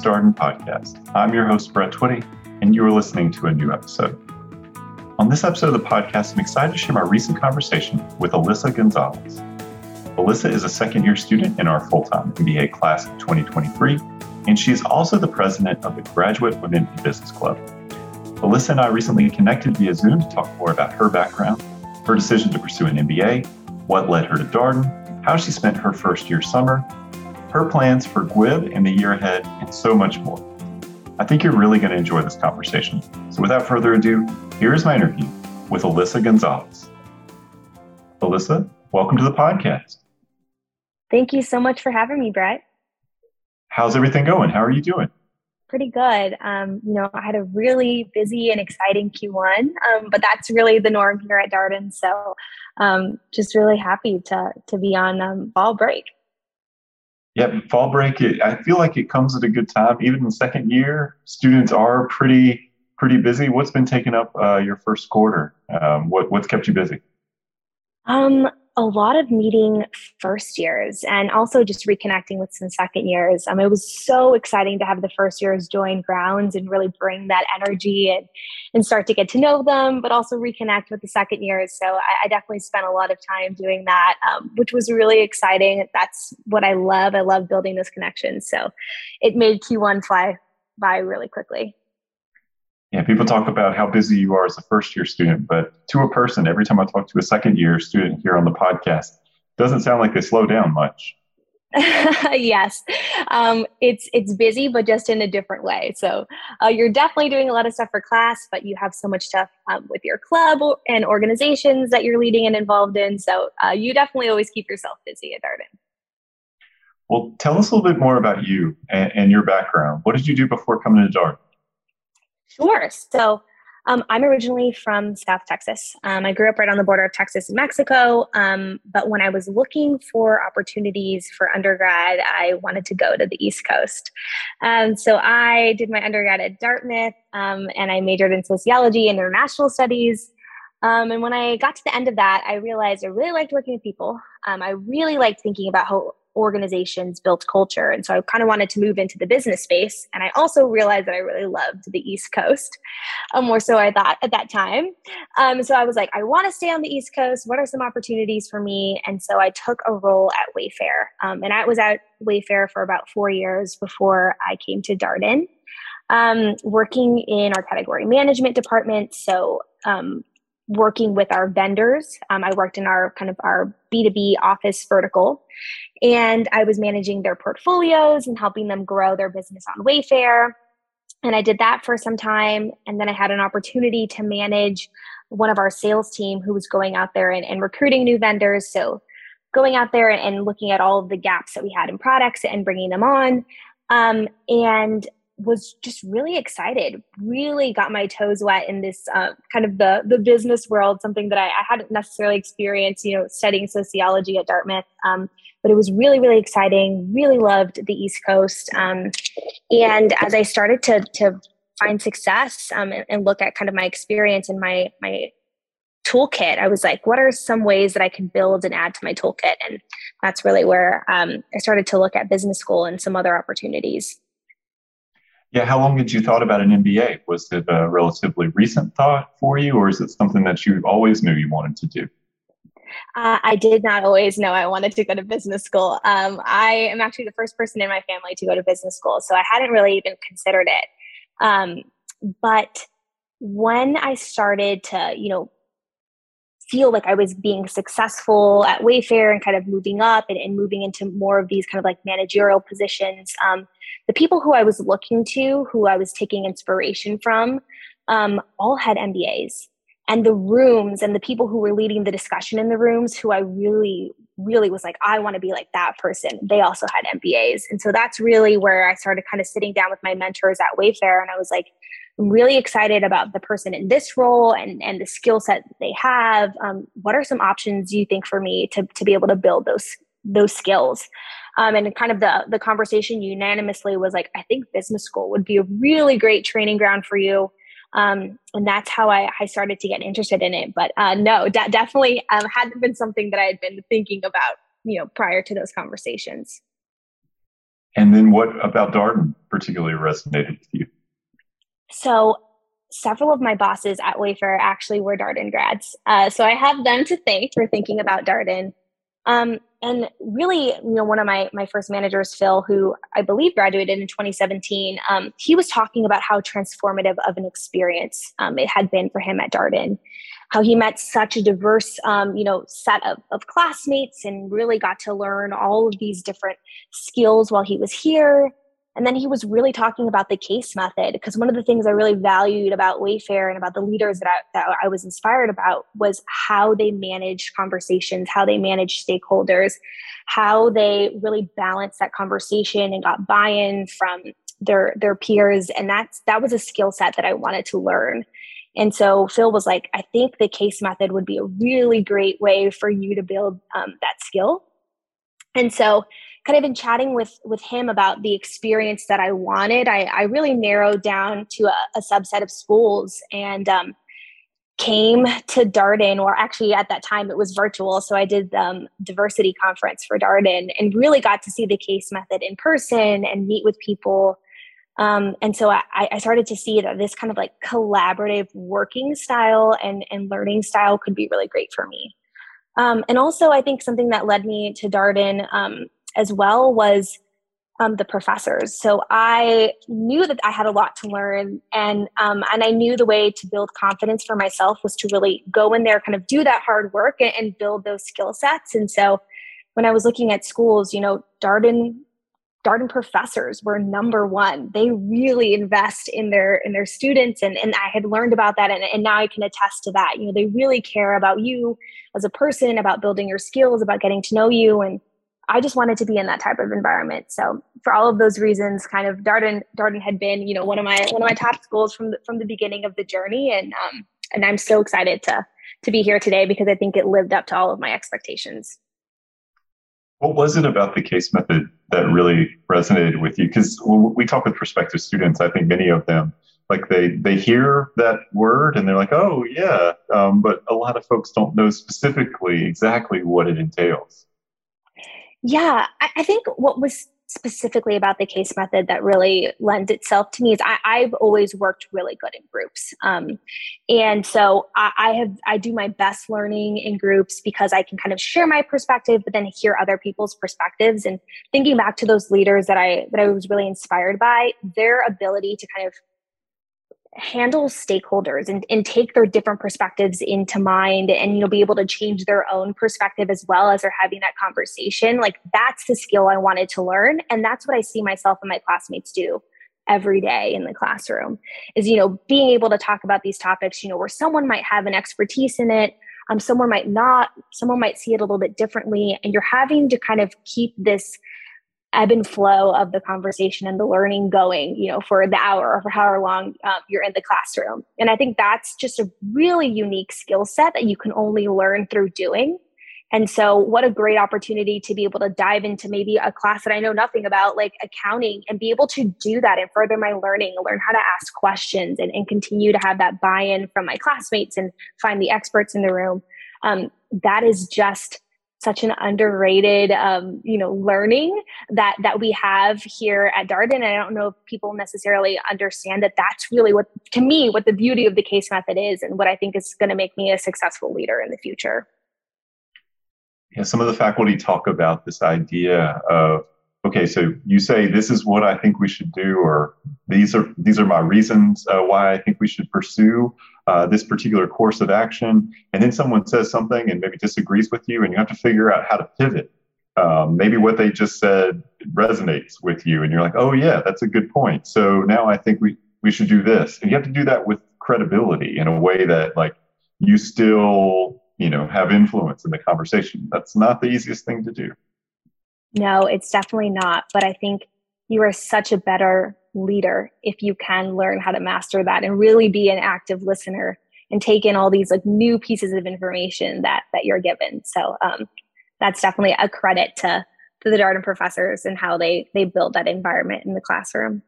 Darden podcast. I'm your host, Brett Twitty, and you are listening to a new episode. On this episode of the podcast, I'm excited to share my recent conversation with Alyssa Gonzalez. Alyssa is a second year student in our full time MBA class of 2023, and she is also the president of the Graduate Women in Business Club. Alyssa and I recently connected via Zoom to talk more about her background, her decision to pursue an MBA, what led her to Darden, how she spent her first year summer, her plans for GWIB in the year ahead, and so much more. I think you're really going to enjoy this conversation. So without further ado, here's my interview with Alyssa Gonzalez. Alyssa, welcome to the podcast. Thank you so much for having me, Brett. How's everything going? How are you doing? Pretty good. Um, you know, I had a really busy and exciting Q1, um, but that's really the norm here at Darden. So, um, just really happy to to be on um, fall break. Yep, fall break. It, I feel like it comes at a good time. Even in second year, students are pretty pretty busy. What's been taking up uh, your first quarter? Um, what what's kept you busy? Um, a lot of meeting first years and also just reconnecting with some second years. Um, it was so exciting to have the first years join grounds and really bring that energy and, and start to get to know them, but also reconnect with the second years. So I, I definitely spent a lot of time doing that, um, which was really exciting. That's what I love. I love building those connections. So it made Q1 fly by really quickly. Yeah, people talk about how busy you are as a first year student, but to a person, every time I talk to a second year student here on the podcast, doesn't sound like they slow down much. yes, um, it's it's busy, but just in a different way. So uh, you're definitely doing a lot of stuff for class, but you have so much stuff um, with your club and organizations that you're leading and involved in. So uh, you definitely always keep yourself busy at Darden. Well, tell us a little bit more about you and, and your background. What did you do before coming to Darden? Sure. So um, I'm originally from South Texas. Um, I grew up right on the border of Texas and Mexico. Um, but when I was looking for opportunities for undergrad, I wanted to go to the East Coast. Um, so I did my undergrad at Dartmouth um, and I majored in sociology and international studies. Um, and when I got to the end of that, I realized I really liked working with people. I really liked thinking about how organizations built culture. And so I kind of wanted to move into the business space. And I also realized that I really loved the East Coast, um, more so I thought at that time. Um, so I was like, I want to stay on the East Coast. What are some opportunities for me? And so I took a role at Wayfair. Um, and I was at Wayfair for about four years before I came to Darden. Um, working in our category management department. So um, working with our vendors. Um, I worked in our kind of our B2B office vertical, and I was managing their portfolios and helping them grow their business on Wayfair. And I did that for some time. And then I had an opportunity to manage one of our sales team who was going out there and, and recruiting new vendors. So going out there and looking at all of the gaps that we had in products and bringing them on. Um, and was just really excited really got my toes wet in this uh, kind of the the business world something that I, I, hadn't necessarily experienced you know studying sociology at dartmouth um, but it was really really exciting really loved the east coast um, and as i started to to find success um, and, and, look at kind of my experience and my my toolkit i was like what are some ways that i can build and add to my toolkit? And that's really where um, i started to look at business school and some other opportunities yeah, how long had you thought about an MBA? Was it a relatively recent thought for you, or is it something that you always knew you wanted to do? Uh, I did not always know I wanted to go to business school. Um, I am actually the first person in my family to go to business school, so I hadn't really even considered it. Um, but when I started to, you know, feel like I was being successful at Wayfair and kind of moving up and, and moving into more of these kind of like managerial positions, um, the people who I was looking to, who I was taking inspiration from, um, all had MBAs. And the rooms and the people who were leading the discussion in the rooms, who I really, really was like, I want to be like that person, they also had MBAs. And so that's really where I started kind of sitting down with my mentors at Wayfair. And I was like, I'm really excited about the person in this role and, and the skill set they have. Um, what are some options you think for me to, to be able to build those those skills? Um, and kind of the the conversation unanimously was like, I think business school would be a really great training ground for you. Um, and that's how I, I started to get interested in it. But uh, no, de- definitely um, hadn't been something that I had been thinking about, you know, prior to those conversations. And then what about Darden particularly resonated with you? So several of my bosses at Wayfair actually were Darden grads. Uh, so I have them to thank for thinking about Darden. Um, and really, you know, one of my my first managers, Phil, who I believe graduated in 2017, um, he was talking about how transformative of an experience um, it had been for him at Darden. How he met such a diverse, um, you know, set of, of classmates and really got to learn all of these different skills while he was here. And then he was really talking about the case method because one of the things I really valued about Wayfair and about the leaders that I, that I was inspired about was how they managed conversations, how they managed stakeholders, how they really balanced that conversation and got buy-in from their their peers. And that's that was a skill set that I wanted to learn. And so Phil was like, I think the case method would be a really great way for you to build um, that skill. And so kind of in chatting with with him about the experience that I wanted, I, I really narrowed down to a, a subset of schools and um, came to Darden, or actually at that time it was virtual. So I did the um, diversity conference for Darden and really got to see the case method in person and meet with people. Um, and so I, I, started to see that this kind of like collaborative working style and, and learning style could be really great for me. Um, and also, I think something that led me to Darden um, as well was um, the professors. So I knew that I had a lot to learn, and um, and I knew the way to build confidence for myself was to really go in there, kind of do that hard work, and, and build those skill sets. And so when I was looking at schools, you know, Darden Darden professors were number one. They really invest in their in their students, and and I had learned about that, and, and now I can attest to that. You know, they really care about you as a person, about building your skills, about getting to know you, and I just wanted to be in that type of environment. So for all of those reasons, kind of Darden Darden had been, you know, one of my one of my top schools from the, from the beginning of the journey, and um, and I'm so excited to to be here today because I think it lived up to all of my expectations. What was it about the case method that really resonated with you? Because we talk with prospective students, I think many of them like they they hear that word and they're like, oh yeah, um, but a lot of folks don't know specifically exactly what it entails. Yeah, I, I think what was specifically about the case method that really lends itself to me is I, have always worked really good in groups. Um, and so I, I, have I do my best learning in groups because I can kind of share my perspective, but then hear other people's perspectives. And thinking back to those leaders that I that I was really inspired by, their ability to kind of handle stakeholders and, and take their different perspectives into mind and you know be able to change their own perspective as well as they're having that conversation. Like that's the skill i wanted to learn. And that's what i see myself and my classmates do every day in the classroom is you know being able to talk about these topics you know where someone might have an expertise in it um, someone might not someone might see it a little bit differently and you're having to kind of keep this ebb and flow of the conversation and the learning going, you know, for the hour or for however long um, you're in the classroom. And I think that's just a really unique skill set that you can only learn through doing. And so, what a great opportunity to be able to dive into maybe a class that I know nothing about, like accounting, and be able to do that and further my learning, learn how to ask questions and, and continue to have that buy in from my classmates and find the experts in the room. Um, that is just such an underrated um, you know learning that that we have here at darden. And i don't know if people necessarily understand that that's really what to me what the beauty of the case method is and what i think is going to make me a successful leader in the future. Yeah some of the faculty talk about this idea of okay, so you say this is what I think we should do, or these are these are my reasons uh, why I think we should pursue uh, this particular course of action, and then someone says something and maybe disagrees with you, and you have to figure out how to pivot. Um, maybe what they just said resonates with you, and you're like, oh yeah, that's a good point. So now I think we we should do this, and you have to do that with credibility in a way that like you still you know have influence in the conversation. That's not the easiest thing to do. No, it's definitely not. But I think you are such a better leader if you can learn how to master that and really be an active listener and take in all these like new pieces of information that that you're given. So um, that's definitely a credit to to the Darden professors and how they they build that environment in the classroom.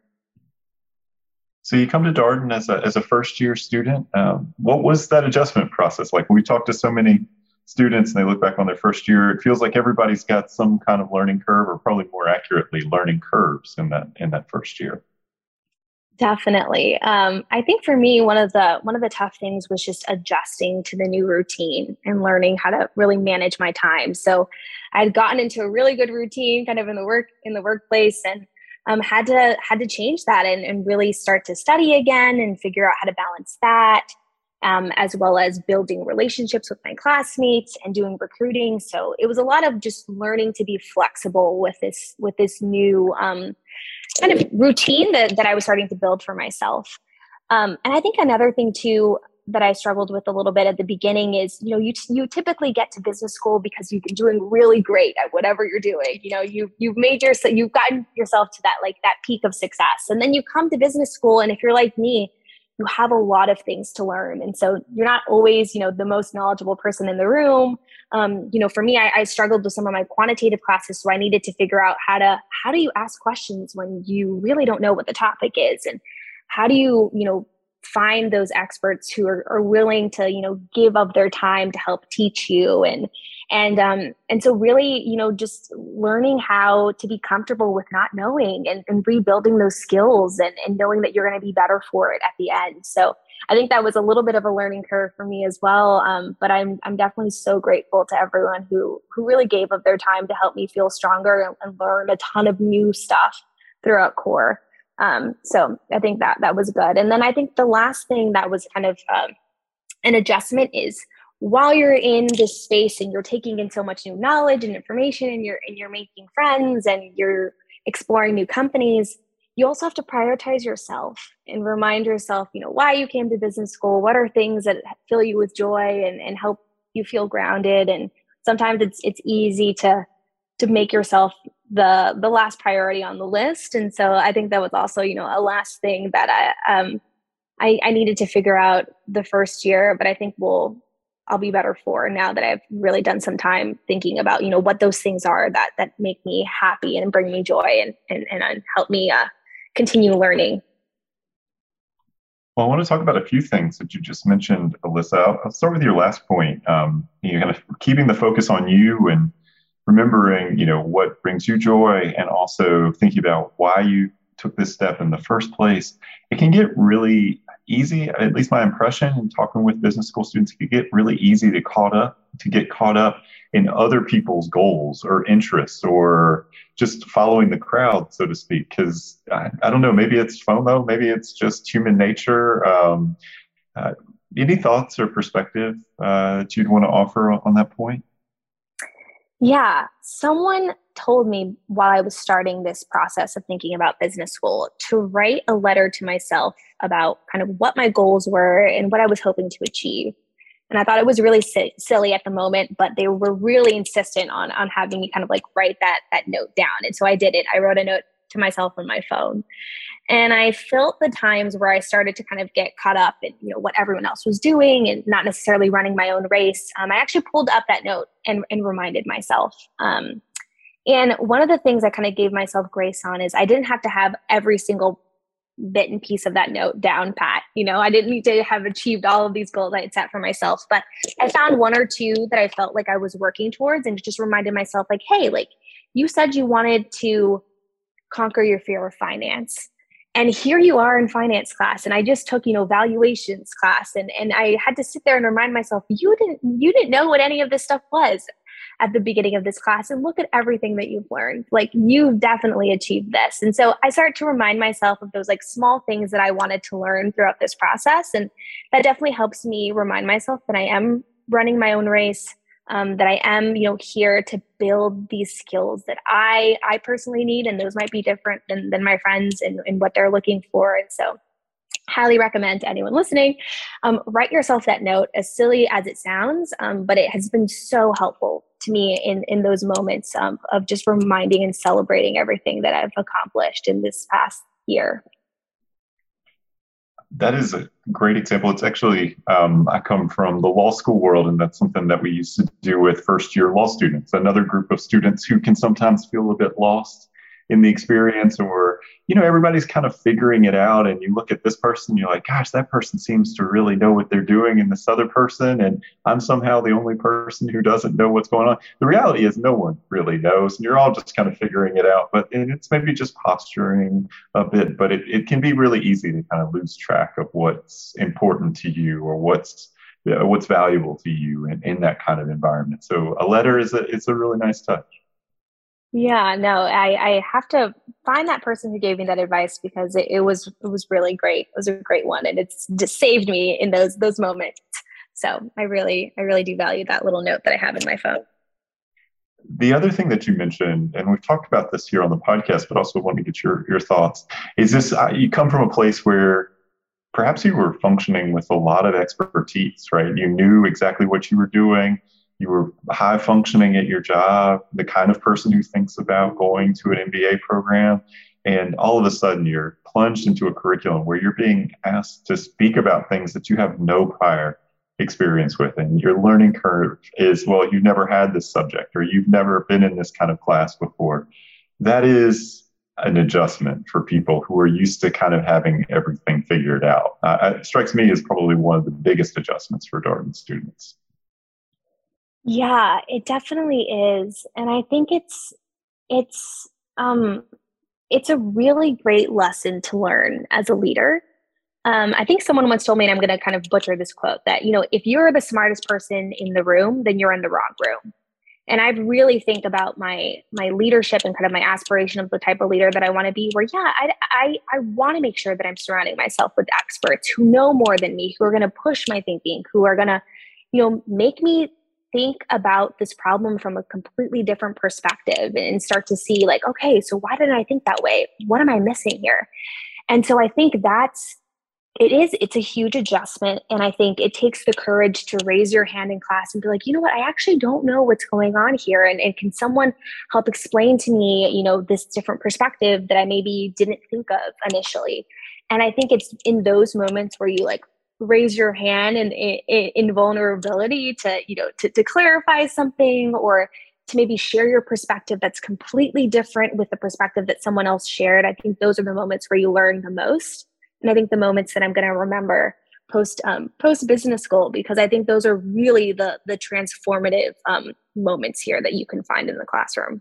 So you come to Darden as a as a first year student. Um, what was that adjustment process like? We talked to so many students and they look back on their first year, it feels like everybody's got some kind of learning curve, or probably more accurately, learning curves in that in that first year. Definitely. Um, I think for me, one of the one of the tough things was just adjusting to the new routine and learning how to really manage my time. So I'd gotten into a really good routine, kind of in the work in the workplace, and um, had to had to change that and, and really start to study again and figure out how to balance that, um, as well as building relationships with my classmates and doing recruiting. So it was a lot of just learning to be flexible with this with this new um, kind of routine that, that I was starting to build for myself. Um, and I think another thing too that I struggled with a little bit at the beginning is, you know, you you typically get to business school because you've been doing really great at whatever you're doing. You know, you you've made your you've gotten yourself to that like that peak of success, and then you come to business school, and if you're like me, you have a lot of things to learn, and so you're not always, you know, the most knowledgeable person in the room. Um, you know, for me, I, I, struggled with some of my quantitative classes, so I needed to figure out how to how do you ask questions when you really don't know what the topic is, and how do you you know find those experts who are, are willing to you know give of their time to help teach you? And and um and so really you know just learning how to be comfortable with not knowing and, and rebuilding those skills and, and knowing that you're going to be better for it at the end so I think that was a little bit of a learning curve for me as well. Um, but I'm I'm definitely so grateful to everyone who who really gave of their time to help me feel stronger and, and learn a ton of new stuff throughout core. Um, so I think that that was good. And then I think the last thing that was kind of um, an adjustment is while you're in this space and you're taking in so much new knowledge and information and you're and you're making friends and you're exploring new companies you also have to prioritize yourself and remind yourself, you know, why you came to business school, what are things that fill you with joy and, and help you feel grounded. And sometimes it's it's easy to to make yourself the the last priority on the list. And so I think that was also, you know, a last thing that I um I, I needed to figure out the first year, but I think we'll I'll be better for now that I've really done some time thinking about, you know, what those things are that that make me happy and bring me joy and and, and help me uh, continue learning. Well, I want to talk about a few things that you just mentioned, Alyssa. I'll, start with your last point. Um, you know, kind of keeping the focus on you and remembering, you know, what brings you joy, and also thinking about why you took this step in the first place. It can get really easy, at least my impression in talking with business school students, it can get really easy to caught up to get caught up in other people's goals or interests or just following the crowd, so to speak. Because I, I, don't know, maybe it's FOMO, maybe it's just human nature. Um, uh, any thoughts or perspective uh, that you'd want to offer on that point? Yeah, someone told me while I was starting this process of thinking about business school to write a letter to myself about kind of what my goals were and what I was hoping to achieve. And I thought it was really si- silly at the moment, but they were really insistent on on having me kind of like write that that note down. And so I did it. I wrote a note to myself on my phone. And I felt the times where I started to kind of get caught up in you know what everyone else was doing and not necessarily running my own race. Um, I actually pulled up that note and, and reminded myself. Um, and one of the things I kind of gave myself grace on is I didn't have to have every single bit and piece of that note down pat. You know, I didn't need to have achieved all of these goals I had set for myself, but I found one or two that I felt like I was working towards and just reminded myself, like, hey, like you said you wanted to conquer your fear of finance. And here you are in finance class. And I just took, you know, valuations class and, and I had to sit there and remind myself, you didn't you didn't know what any of this stuff was at the beginning of this class and look at everything that you've learned. Like you've definitely achieved this. And so I start to remind myself of those like small things that I wanted to learn throughout this process. And that definitely helps me remind myself that I am running my own race. Um, that I am, you know, here to build these skills that I I personally need, and those might be different than than my friends and, and what they're looking for. And so highly recommend to anyone listening. Um, write yourself that note as silly as it sounds um, but it has been so helpful to me in in those moments um, of just reminding and celebrating everything that i've accomplished in this past year. That is a great example. It's actually um, i come from the law school world and that's something that we used to do with first year law students. Another group of students who can sometimes feel a bit lost in the experience or you know everybody's kind of figuring it out and you look at this person you're like gosh that person seems to really know what they're doing and this other person and i'm somehow the only person who doesn't know what's going on. The reality is no one really knows and you're all just kind of figuring it out but it's maybe just posturing a bit but it, it can be really easy to kind of lose track of what's important to you or what's uh, what's valuable to you in, in that kind of environment. So a letter is a it's a really nice touch yeah, no, I, I have to find that person who gave me that advice because it, it was it was really great. It was a great one, and it's just saved me in those those moments. So I really I really do value that little note that I have in my phone. The other thing that you mentioned, and we've talked about this here on the podcast, but also want to get your your thoughts, is this: uh, you come from a place where perhaps you were functioning with a lot of expertise, right? You knew exactly what you were doing you were high functioning at your job, the kind of person who thinks about going to an MBA program, and all of a sudden you're plunged into a curriculum where you're being asked to speak about things that you have no prior experience with and your learning curve is well you've never had this subject or you've never been in this kind of class before. That is an adjustment for people who are used to kind of having everything figured out. Uh, it strikes me as probably one of the biggest adjustments for darden students yeah, it definitely is. And I think it's it's um it's a really great lesson to learn as a leader. Um, I think someone once told me, and I'm going to kind of butcher this quote, that you know, if you're the smartest person in the room, then you're in the wrong room. And I really think about my my leadership and kind of my aspiration of the type of leader that I want to be. Where yeah, I I, I want to make sure that I'm surrounding myself with experts who know more than me, who are going to push my thinking, who are going to, you know, make me think about this problem from a completely different perspective and start to see like okay so why didn't i think that way? What am i missing here? And so i think that's it is it's a huge adjustment. And i think it takes the courage to raise your hand in class and be like you know what? I actually don't know what's going on here. And, and can someone help explain to me you know this different perspective that i maybe didn't think of initially? And i think it's in those moments where you like raise your hand in, in, in vulnerability to you know to, to clarify something or to maybe share your perspective that's completely different with the perspective that someone else shared. I think those are the moments where you learn the most. And i think the moments that i'm going to remember post um, post business school because i think those are really the the transformative um, moments here that you can find in the classroom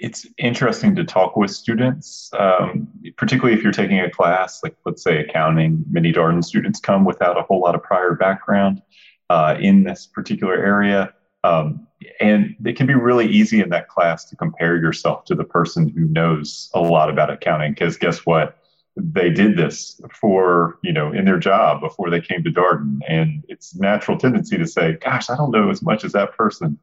it's interesting to talk with students, um, particularly if you're taking a class like, let's say, accounting. Many Darden students come without a whole lot of prior background uh, in this particular area. Um, and it can be really easy in that class to compare yourself to the person who knows a lot about accounting, because guess what? They did this for, you know, in their job before they came to Darden. And it's natural tendency to say, gosh, I don't know as much as that person.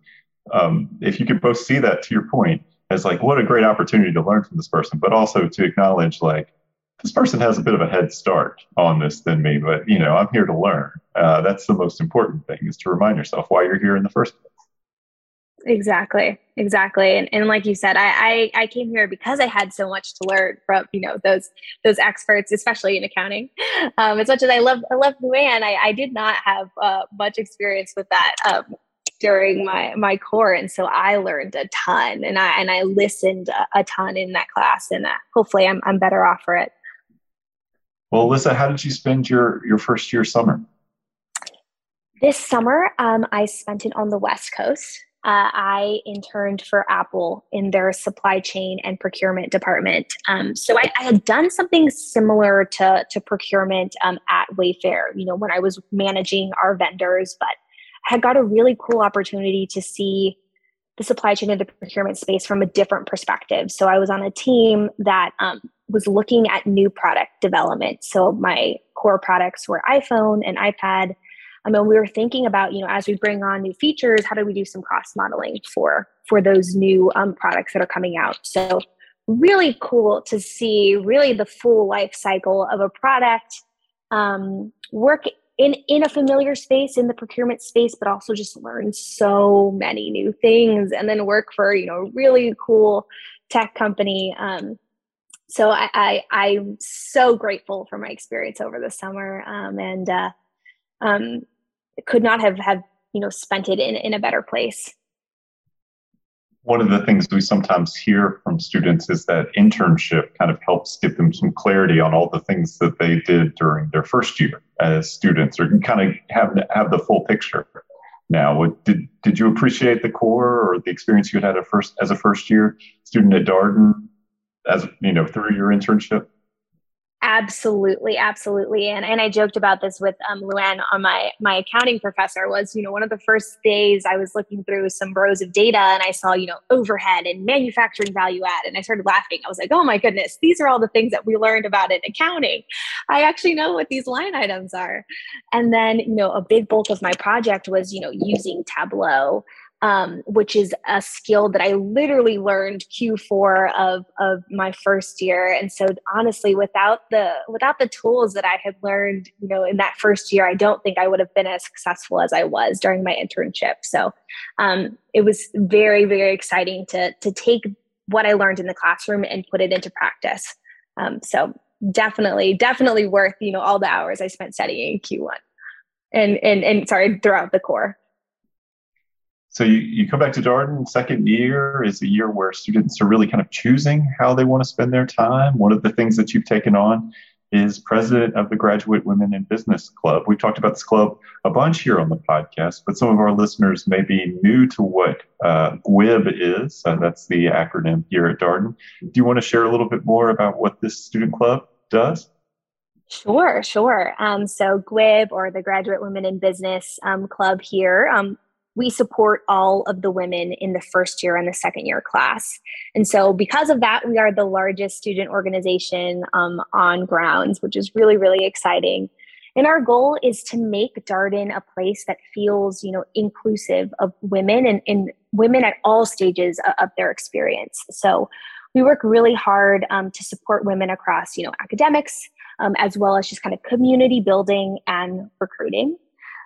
Um, if you could both see that to your point, as like what a great opportunity to learn from this person, but also to acknowledge like this person has a bit of a head start on this than me, but you know I'm here to learn. Uh, that's the most important thing is to remind yourself why you're here in the first place. Exactly, exactly, and, and like you said, I, I I came here because I had so much to learn from you know those those experts, especially in accounting. Um, as much as I love I love the Luann, I, I did not have uh, much experience with that. Um, during my my core. And so i learned a ton and i and i listened a, a ton in that class and uh, hopefully I'm, I'm better off for it. Well alyssa how did you spend your your first year summer? This summer um, i spent it on the west coast. Uh, I interned for Apple in their supply chain and procurement department. Um, so I, I, had done something similar to, to procurement um, at Wayfair, you know, when I was managing our vendors, but had got a really cool opportunity to see the supply chain and the procurement space from a different perspective. So I was on a team that um, was looking at new product development. So my core products were iPhone and iPad. I mean, we were thinking about, you know, as we bring on new features, how do we do some cross modeling for for those new um, products that are coming out? So really cool to see really the full life cycle of a product um, work in in a familiar space in the procurement space but also just learn so many new things and then work for you know really cool tech company. Um, so I, I i'm so grateful for my experience over the summer um, and uh, um, could not have have you know spent it in in a better place. One of the things we sometimes hear from students is that internship kind of helps give them some clarity on all the things that they did during their first year as students or kind of have have the full picture now. Did did you appreciate the core or the experience you had a first as a first year student at darden as you know through your internship Absolutely, absolutely. And and I joked about this with um, Luann on my my accounting professor was, you know, one of the first days I was looking through some rows of data and I saw, you know, overhead and manufacturing value add. And I started laughing. I was like, oh my goodness, these are all the things that we learned about in accounting. I actually know what these line items are. And then, you know, a big bulk of my project was, you know, using Tableau um, which is a skill that I literally learned Q4 of of my first year. And so honestly, without the without the tools that I had learned, you know, in that first year, I don't think I would have been as successful as I was during my internship. So um, it was very very exciting to to take what I learned in the classroom and put it into practice. Um, so definitely definitely worth you know all the hours I spent studying Q1 and and and sorry throughout the core. So you, you come back to Darden, second year is a year where students are really kind of choosing how they want to spend their time. One of the things that you've taken on is president of the Graduate Women in Business Club. We've talked about this club a bunch here on the podcast, but some of our listeners may be new to what uh, GWIB is. Uh, that's the acronym here at Darden. Do you want to share a little bit more about what this student club does? Sure, sure. Um, so GWIB or the Graduate Women in Business um, Club here um, we support all of the women in the first year and the second year class. And so, because of that, we are the largest student organization um, on grounds, which is really, really exciting. And our goal is to make Darden a place that feels, you know, inclusive of women and, and women at all stages of their experience. So we work really hard um, to support women across, you know, academics, um, as well as just kind of community building and recruiting.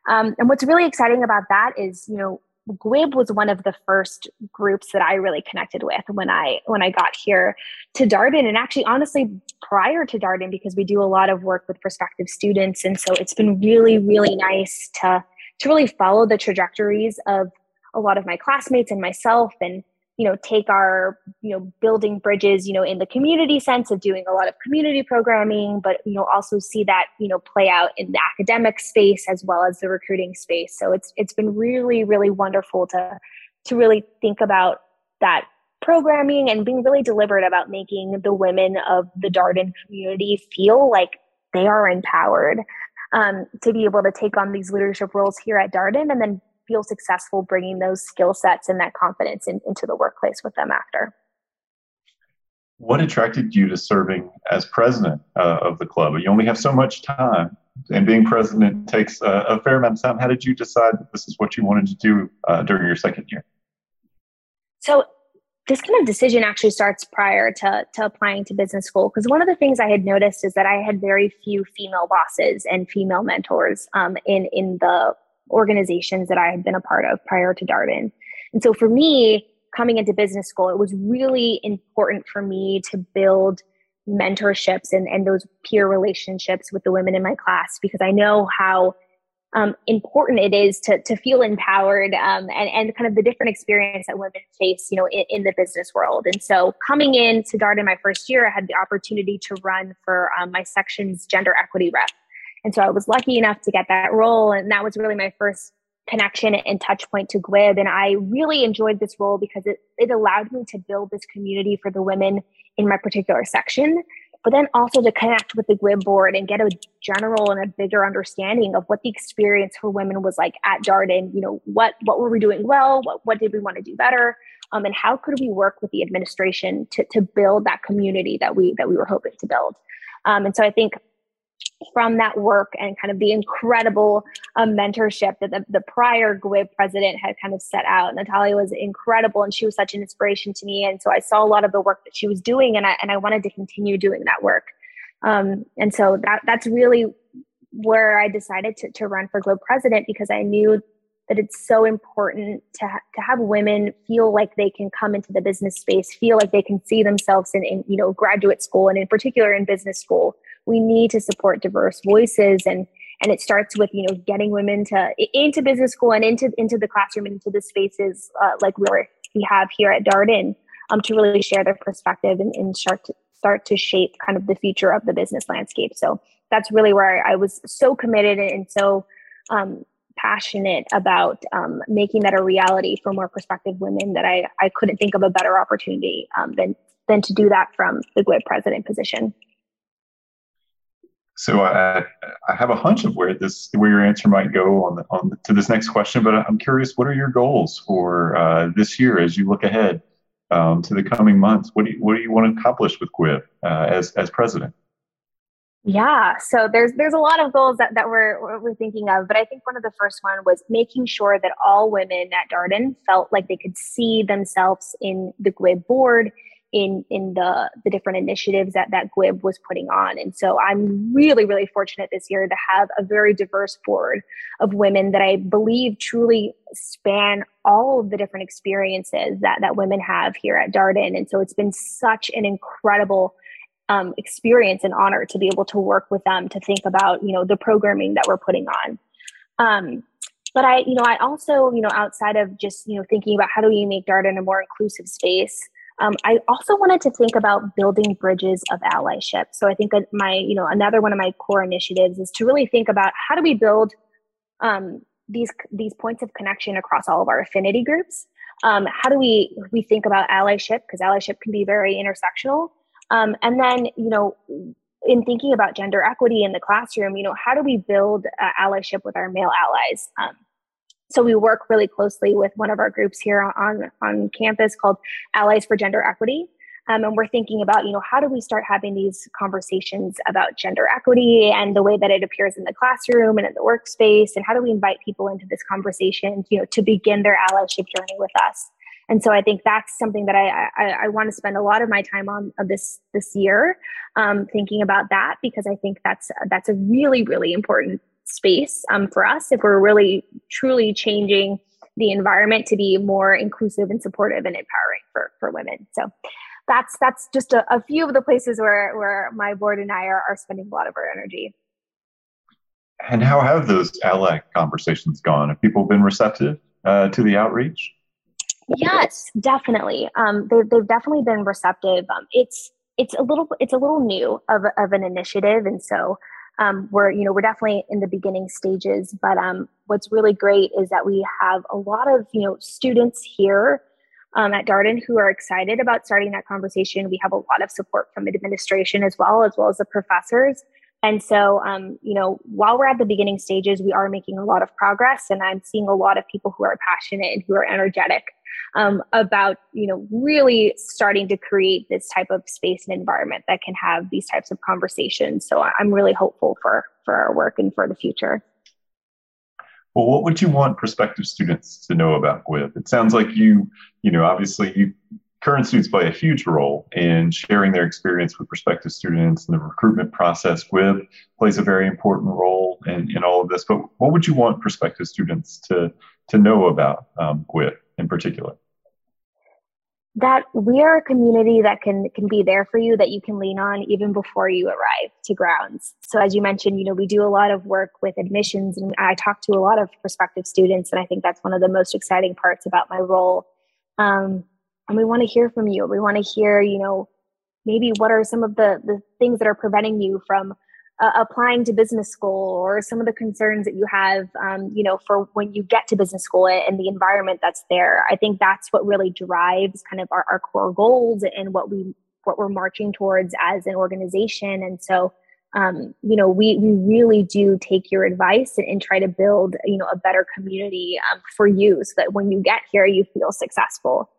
Um, and what's really exciting about that is, you know, GWIB was one of the first groups that I really connected with when I when I got here to Darden, and actually, honestly, prior to Darden, because we do a lot of work with prospective students, and so it's been really, really nice to to really follow the trajectories of a lot of my classmates and myself, and you know take our you know building bridges you know in the community sense of doing a lot of community programming but you know also see that you know play out in the academic space as well as the recruiting space. So it's it's been really really wonderful to to really think about that programming and being really deliberate about making the women of the Darden community feel like they are empowered um, to be able to take on these leadership roles here at Darden and then feel successful bringing those skill sets and that confidence in, into the workplace with them after. What attracted you to serving as president uh, of the club? You only have so much time, and being president takes a, a, fair amount of time. How did you decide that this is what you wanted to do uh, during your second year? So, this kind of decision actually starts prior to, to applying to business school because one of the things I had noticed is that I had very few female bosses and female mentors um, in in the organizations that I had been a part of prior to Darden. And so for me, coming into business school, it was really important for me to build mentorships and, and those peer relationships with the women in my class because I know how um, important it is to, to feel empowered um, and, and kind of the different experience that women face, you know, in, in, the business world. And so coming in to Darden my first year, I had the opportunity to run for um, my section's gender equity rep. And so I was lucky enough to get that role. And that was really my first connection and touch point to GWIB. And I really enjoyed this role because it, it allowed me to build this community for the women in my particular section, but then also to connect with the GWIB board and get a general and a bigger understanding of what the experience for women was like at Darden. You know, what what were we doing well? What what did we want to do better? Um, and how could we work with the administration to to build that community that we that we were hoping to build? Um, and so I think from that work and kind of the incredible um, mentorship that the, the prior GWIB president had kind of set out. Natalia was incredible and she was such an inspiration to me. And so I saw a lot of the work that she was doing and I, and I wanted to continue doing that work. Um, and so that, that's really where I decided to, to run for GWIB president because I knew that it's so important to, ha- to have women feel like they can come into the business space, feel like they can see themselves in, in, you know, graduate school and in particular in business school we need to support diverse voices and and it starts with you know getting women to into business school and into into the classroom and into the spaces uh, like we we have here at Darden um, to really share their perspective and, and start to start to shape kind of the future of the business landscape. So that's really where I, was so committed and so um, passionate about um, making that a reality for more prospective women that I, I couldn't think of a better opportunity um, than than to do that from the GWIB president position. So I, I have a hunch of where this where your answer might go on the, on to this next question, but I'm curious, what are your goals for uh, this year as you look ahead um, to the coming months? What do you what do you want to accomplish with GWIB uh, as as president? Yeah, so there's there's a lot of goals that, that we're we're thinking of, but I think one of the first one was making sure that all women at Darden felt like they could see themselves in the GWIB board, in in the the different initiatives that that GWIB was putting on. And so I'm really really fortunate this year to have a very diverse board of women that I believe truly span all of the different experiences that that women have here at Darden. And so it's been such an incredible um, experience and honor to be able to work with them to think about you know the programming that we're putting on. Um, but I, you know, I also, you know, outside of just, you know, thinking about how do we make Darden a more inclusive space, um, I also wanted to think about building bridges of allyship. So I think my, you know, another one of my core initiatives is to really think about how do we build um, these these points of connection across all of our affinity groups. Um, how do we we think about allyship because allyship can be very intersectional. Um, and then, you know, in thinking about gender equity in the classroom, you know, how do we build uh, allyship with our male allies? So we work really closely with one of our groups here on on campus called Allies for Gender Equity. Um, and we're thinking about, you know, how do we start having these conversations about gender equity and the way that it appears in the classroom and in the workspace, and how do we invite people into this conversation, you know, to begin their allyship journey with us. And so I think that's something that I I, I want to spend a lot of my time on this this year, um, thinking about that because I think that's that's a really really important space um, for us if we're really truly changing the environment to be more inclusive and supportive and empowering for, for women. So that's that's just a, a few of the places where where my board and I are, are spending a lot of our energy. And how have those ally conversations gone? Have people been receptive uh, to the outreach? Yes, definitely. Um, they've they've definitely been receptive. Um, it's it's a little it's a little new of of an initiative, and so um, we're you know we're definitely in the beginning stages but um, what's really great is that we have a lot of you know students here um, at darden who are excited about starting that conversation. We have a lot of support from administration as well as well as the professors and so um, you know while we're at the beginning stages we are making a lot of progress and i'm seeing a lot of people who are passionate and who are energetic um, about you know really starting to create this type of space and environment that can have these types of conversations. So I'm really hopeful for for our work and for the future. Well, what would you want prospective students to know about GWIB? It sounds like you, you know, obviously you current students play a huge role in sharing their experience GWIB prospective students and the recruitment process. with plays a very important role in, in all of this. But what would you want prospective students to, to know about um, in particular? that we are a community that can can be there for you that you can lean on even before you arrive to grounds so as you mentioned you know we do a lot of work with admissions and i talk to a lot of prospective students and i think that's one of the most exciting parts about my role um, and we want to hear from you. We want to hear you know maybe what are some of the the things that are preventing you from uh, applying to business school or some of the concerns that you have um, you know for when you get to business school and the environment that's there. I think that's what really drives kind of our, our core goals and what we what we're marching towards as an organization. And so um, you know we we really do take your advice and, and try to build you know a better community um, for you so that when you get here you feel successful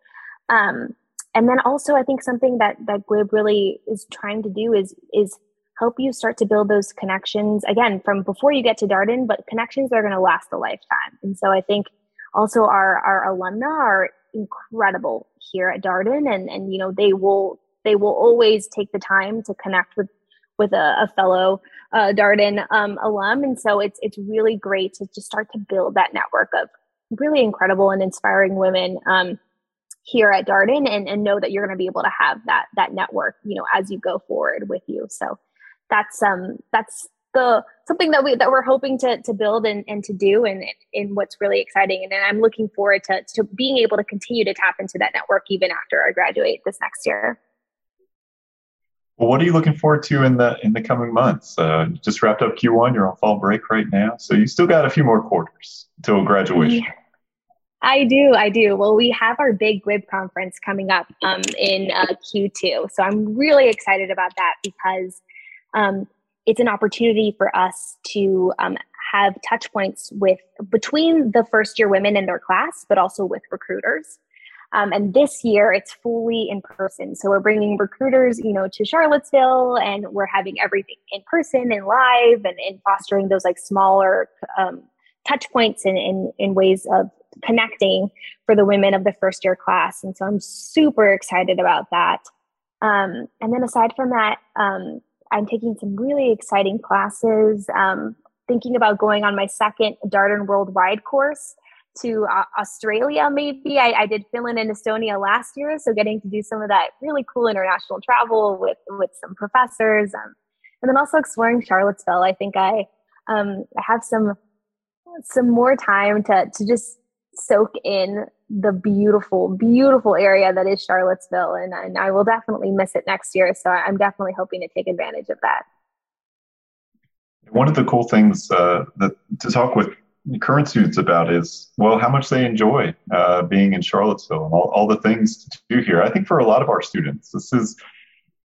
um, and then also i think something that that GWIB really is trying to do is is help you start to build those connections again from before you get to Darden, but connections are going to last a lifetime. And so I think also our our alumni are incredible here at Darden, and and you know they will they will always take the time to connect with with a, a fellow uh, Darden um, alum, and so it's it's really great to just start to build that network of really incredible and inspiring women. Um, here at Darden and, and know that you're going to be able to have that that network, you know, as you go forward with you. So that's um that's the something that we that we're hoping to to build and, and to do and in what's really exciting and i'm looking forward to, to being able to continue to tap into that network even after i graduate this next year well what are you looking forward to in the in the coming months uh, just wrapped up q1 you're on fall break right now so you still got a few more quarters till graduation yeah. I do, I do. Well, we have our big GWIB conference coming up um, in uh, Q2, so I'm really excited about that because um, it's an opportunity for us to um, have touch points with between the first year women in their class, but also with recruiters. Um, and this year it's fully in person. So we're bringing recruiters, you know, to Charlottesville and we're having everything in person and live and, and fostering those like smaller um, touch points in, in, in ways of connecting for the women of the first year class. And so I'm super excited about that. Um, and then aside from that, um, I'm taking some really exciting classes, um, thinking about going on my second Darden Worldwide course to uh, Australia, maybe. I, I, did Finland and Estonia last year, so getting to do some of that really cool international travel with, with some professors. Um, and then also exploring Charlottesville. I think I, um, I have some some more time to, to just soak in the beautiful, beautiful area that is Charlottesville. And, and I will definitely miss it next year. So I'm definitely hoping to take advantage of that. One of the cool things uh, that to talk with current students about is, well, how much they enjoy uh, being in Charlottesville and all, all the things to do here. I think for a lot of our students, this is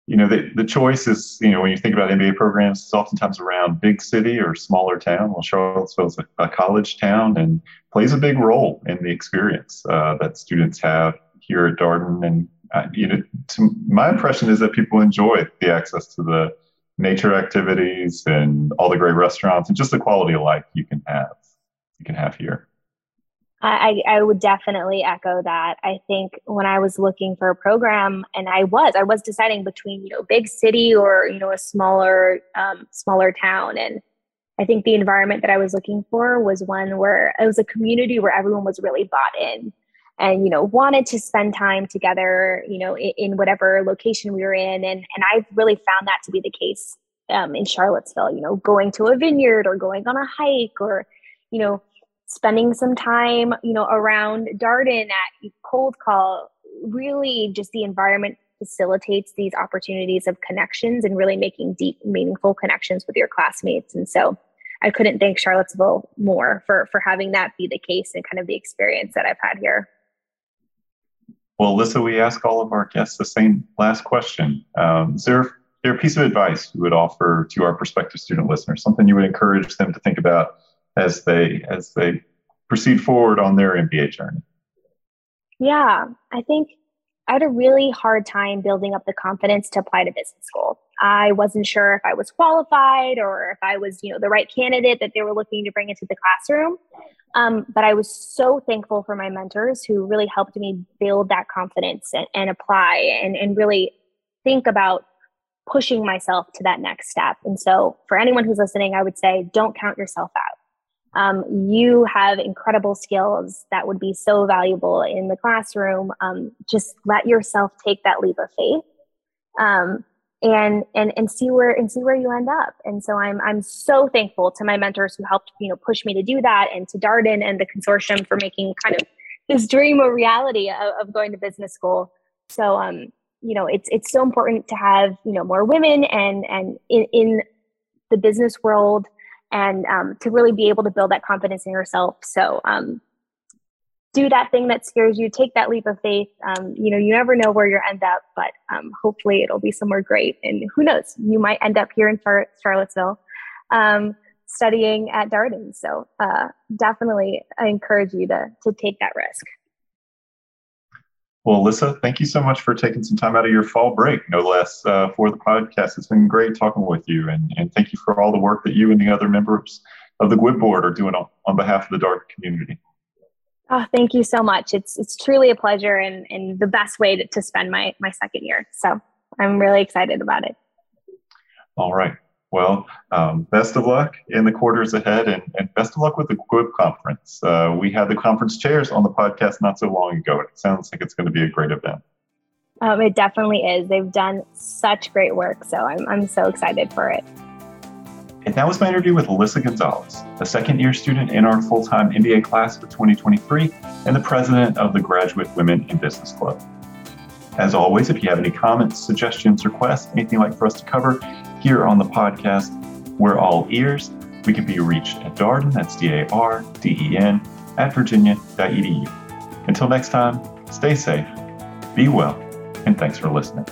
you know, the, the choice is, you know, when you think about MBA programs, it's oftentimes around big city or smaller town. Well, Charlottesville is a, a college town and plays a big role in the experience uh, that students have here at Darden. And, uh, you know, to, my impression is that people enjoy the access to the nature activities and all the great restaurants and just the quality of life you can have, you can have here. I, I would definitely echo that. I think when I was looking for a program, and I was, I was deciding between you know big city or you know a smaller um, smaller town, and I think the environment that I was looking for was one where it was a community where everyone was really bought in, and you know wanted to spend time together, you know, in, in whatever location we were in, and and I really found that to be the case um, in Charlottesville. You know, going to a vineyard or going on a hike or you know spending some time, you know, around Darden at cold call, really just the environment facilitates these opportunities of connections and really making deep, meaningful connections with your classmates. And so I couldn't thank Charlottesville more for for having that be the case and kind of the experience that I've had here. Well, Alyssa, we ask all of our guests the same last question. Um, is there, there a piece of advice you would offer to our prospective student listeners, something you would encourage them to think about as they as they proceed forward on their MBA journey? Yeah, I think I had a really hard time building up the confidence to apply to business school. I wasn't sure if I was qualified or if I was, you know, the right candidate that they were looking to bring into the classroom. Um, but I was so thankful for my mentors who really helped me build that confidence and, and apply and, and really think about pushing myself to that next step. And so, for anyone who's listening, I would say don't count yourself out um, you have incredible skills that would be so valuable in the classroom. Um, just let yourself take that leap of faith. Um, and and and see where and see where you end up. And so I'm I'm so thankful to my mentors who helped you know push me to do that, and to Darden and the consortium for making kind of this dream a reality of, of going to business school. So um you know it's it's so important to have you know more women and and in, in the business world and um, to really be able to build that confidence in yourself. So, um, do that thing that scares you. Take that leap of faith. Um, you know, you never know where you end up, but um, hopefully it'll be somewhere great. And who knows, you might end up here in Char- Charlottesville um, studying at Darden. So, uh, definitely, I encourage you to to take that risk. Well, Alyssa, thank you so much for taking some time out of your fall break, no less, uh, for the podcast. It's been great talking with you, and, and thank you for all the work that you and the other members of the GWIB board are doing on, on behalf of the Darden community. Oh, thank you so much. It's it's truly a pleasure and, and the best way to, to spend my, my second year. So I'm really excited about it. All right. Well, um, best of luck in the quarters ahead and, and best of luck with the GWIB conference. Uh, we had the conference chairs on the podcast not so long ago. It sounds like it's going to be a great event. Um, it definitely is. They've done such great work. So I'm, I'm so excited for it. And that was my interview with Alyssa Gonzalez, a second year student in our full time MBA class for 2023 and the president of the Graduate Women in Business Club. As always, if you have any comments, suggestions, requests, anything like for us to cover here on the podcast, we're all ears. We can be reached at Darden, that's D A R D E N, at virginia.edu. Until next time, stay safe, be well, and thanks for listening.